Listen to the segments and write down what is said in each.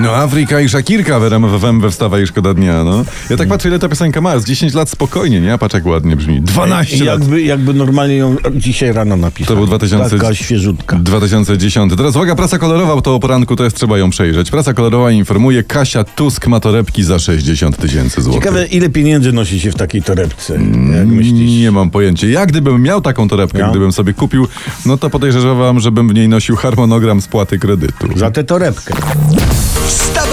No, Afryka i Szakirka w RMF FM we wstawa i szkoda dnia, no. Ja tak patrzę, ile ta piosenka ma, z 10 lat spokojnie, nie? A patrz jak ładnie brzmi. 12 lat. Jakby, jakby normalnie ją dzisiaj rano napisał. To był 2000 Taka świeżutka. 2010. Teraz uwaga, prasa kolorowa, bo to o poranku też trzeba ją przejrzeć. Prasa kolorowa informuje, Kasia Tusk ma torebki za 60 tysięcy złotych. Ciekawe, ile pieniędzy nosi się w takiej torebce, jak myślisz? Nie mam pojęcia. Ja gdybym miał taką torebkę, Ja? gdybym sobie kupił, no to podejrzewam, żebym w niej nosił harmonogram spłaty kredytu. Za tę torebkę.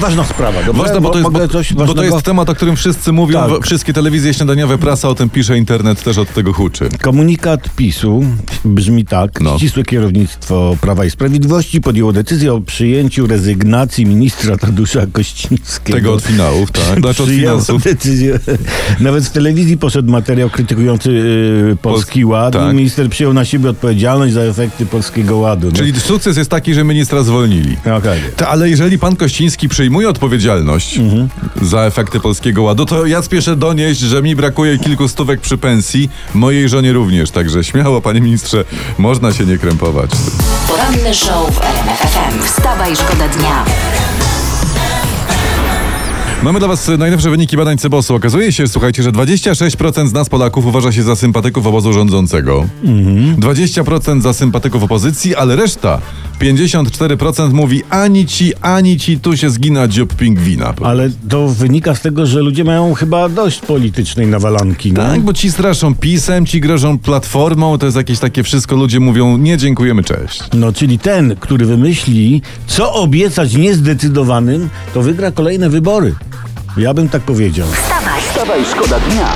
Ważna sprawa, dobra? Ważne, bo to, jest, bo, coś bo to jest temat, o którym wszyscy mówią, Tak. wszystkie telewizje śniadaniowe, prasa o tym pisze, internet też od tego huczy. Komunikat PiSu brzmi tak. No. Ścisłe kierownictwo Prawa i Sprawiedliwości podjęło decyzję o przyjęciu rezygnacji ministra Tadeusza Kościńskiego. Tego od finałów, tak? Znaczy od finansów. decyzję. Nawet w telewizji poszedł materiał krytykujący yy, Polski Pols- Ład. tak. i Minister przyjął na siebie odpowiedzialność za efekty Polskiego Ładu. No. Czyli sukces jest taki, że ministra zwolnili. Okej. Ta, ale jeżeli pan Kościński przyjmuje odpowiedzialność Mhm. za efekty polskiego ładu, to ja spieszę donieść, że mi brakuje kilku stówek przy pensji, mojej żonie również, także śmiało, panie ministrze, można się nie krępować. Poranny show w RMF FM. Wstawaj, szkoda dnia. Mamy dla was najnowsze wyniki badań Cebosu. Okazuje się, słuchajcie, że 26% z nas Polaków uważa się za sympatyków obozu rządzącego, 20% za sympatyków opozycji, ale reszta, 54% mówi ani ci, ani ci, tu się zgina dziób pingwina. Ale to wynika z tego, że ludzie mają chyba dość politycznej nawalanki. nie? Tak, bo ci straszą pisem, ci grożą platformą, to jest jakieś takie wszystko, ludzie mówią nie dziękujemy, cześć. No, czyli ten, który wymyśli, co obiecać niezdecydowanym, to wygra kolejne wybory. Ja bym tak powiedział. Wstawaj, szkoda dnia.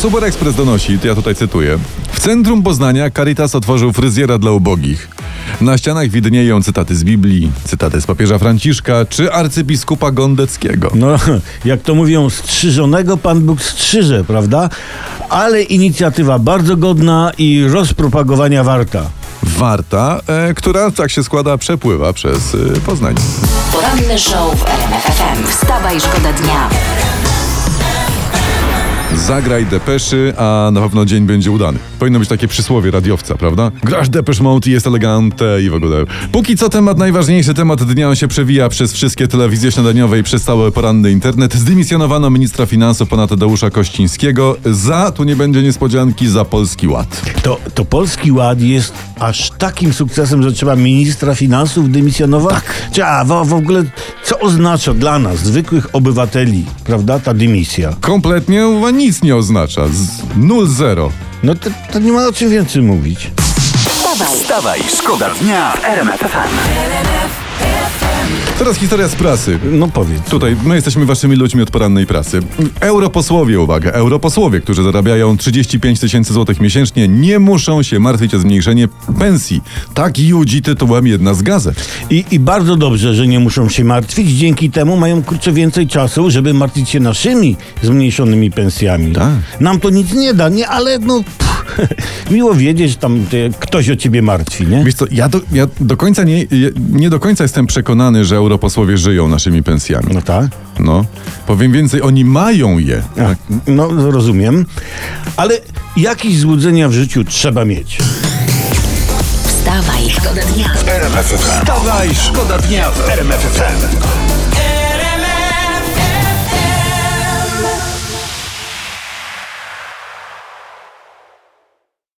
Super Express donosi, to ja tutaj cytuję. W centrum Poznania Caritas otworzył fryzjera dla ubogich. Na ścianach widnieją cytaty z Biblii, cytaty z papieża Franciszka czy arcybiskupa Gondeckiego. No, jak to mówią, strzyżonego Pan Bóg strzyże, prawda? Ale inicjatywa bardzo godna i rozpropagowania warta. Warta, e, która, tak się składa, przepływa przez e, Poznań. Poranny show w RMF FM. Wstawaj, szkoda dnia. Zagraj depeszy, a na pewno dzień będzie udany. Powinno być takie przysłowie radiowca, prawda? Grasz depesz mode i jest elegante i w ogóle. Póki co temat najważniejszy, temat dnia on się przewija przez wszystkie telewizje śniadaniowe i przez cały poranny internet. Zdymisjonowano ministra finansów pana Tadeusza Kościńskiego za, tu nie będzie niespodzianki, za Polski Ład. To, to Polski Ład jest aż takim sukcesem, że trzeba ministra finansów dymisjonować? Tak. Czy, a w, w ogóle, co oznacza dla nas, zwykłych obywateli, prawda, ta dymisja? Kompletnie a nic nie oznacza. Z, nul zero. No to, to nie ma o czym więcej mówić. Wstawaj, szkoda dnia w RMF FM. Teraz historia z prasy. No powiedz. Tutaj my jesteśmy waszymi ludźmi od porannej prasy. Europosłowie, uwaga, europosłowie, którzy zarabiają 35 tysięcy złotych miesięcznie, nie muszą się martwić o zmniejszenie pensji. Tak judzi tytułem jedna z gazet. I, I bardzo dobrze, że nie muszą się martwić. Dzięki temu mają kurczę więcej czasu, żeby martwić się naszymi zmniejszonymi pensjami. Tak. Nam to nic nie da, nie? Ale no. Pff, miło wiedzieć, że tam ktoś o ciebie martwi, nie? Wiesz co, ja do, ja do końca nie, nie do końca jestem przekonany, że europosłowie żyją naszymi pensjami. No tak. No, powiem więcej, oni mają je. A, no, rozumiem. Ale jakieś złudzenia w życiu trzeba mieć. Wstawaj, szkoda dnia. RMF FM. Wstawaj, szkoda dnia w RMF FM.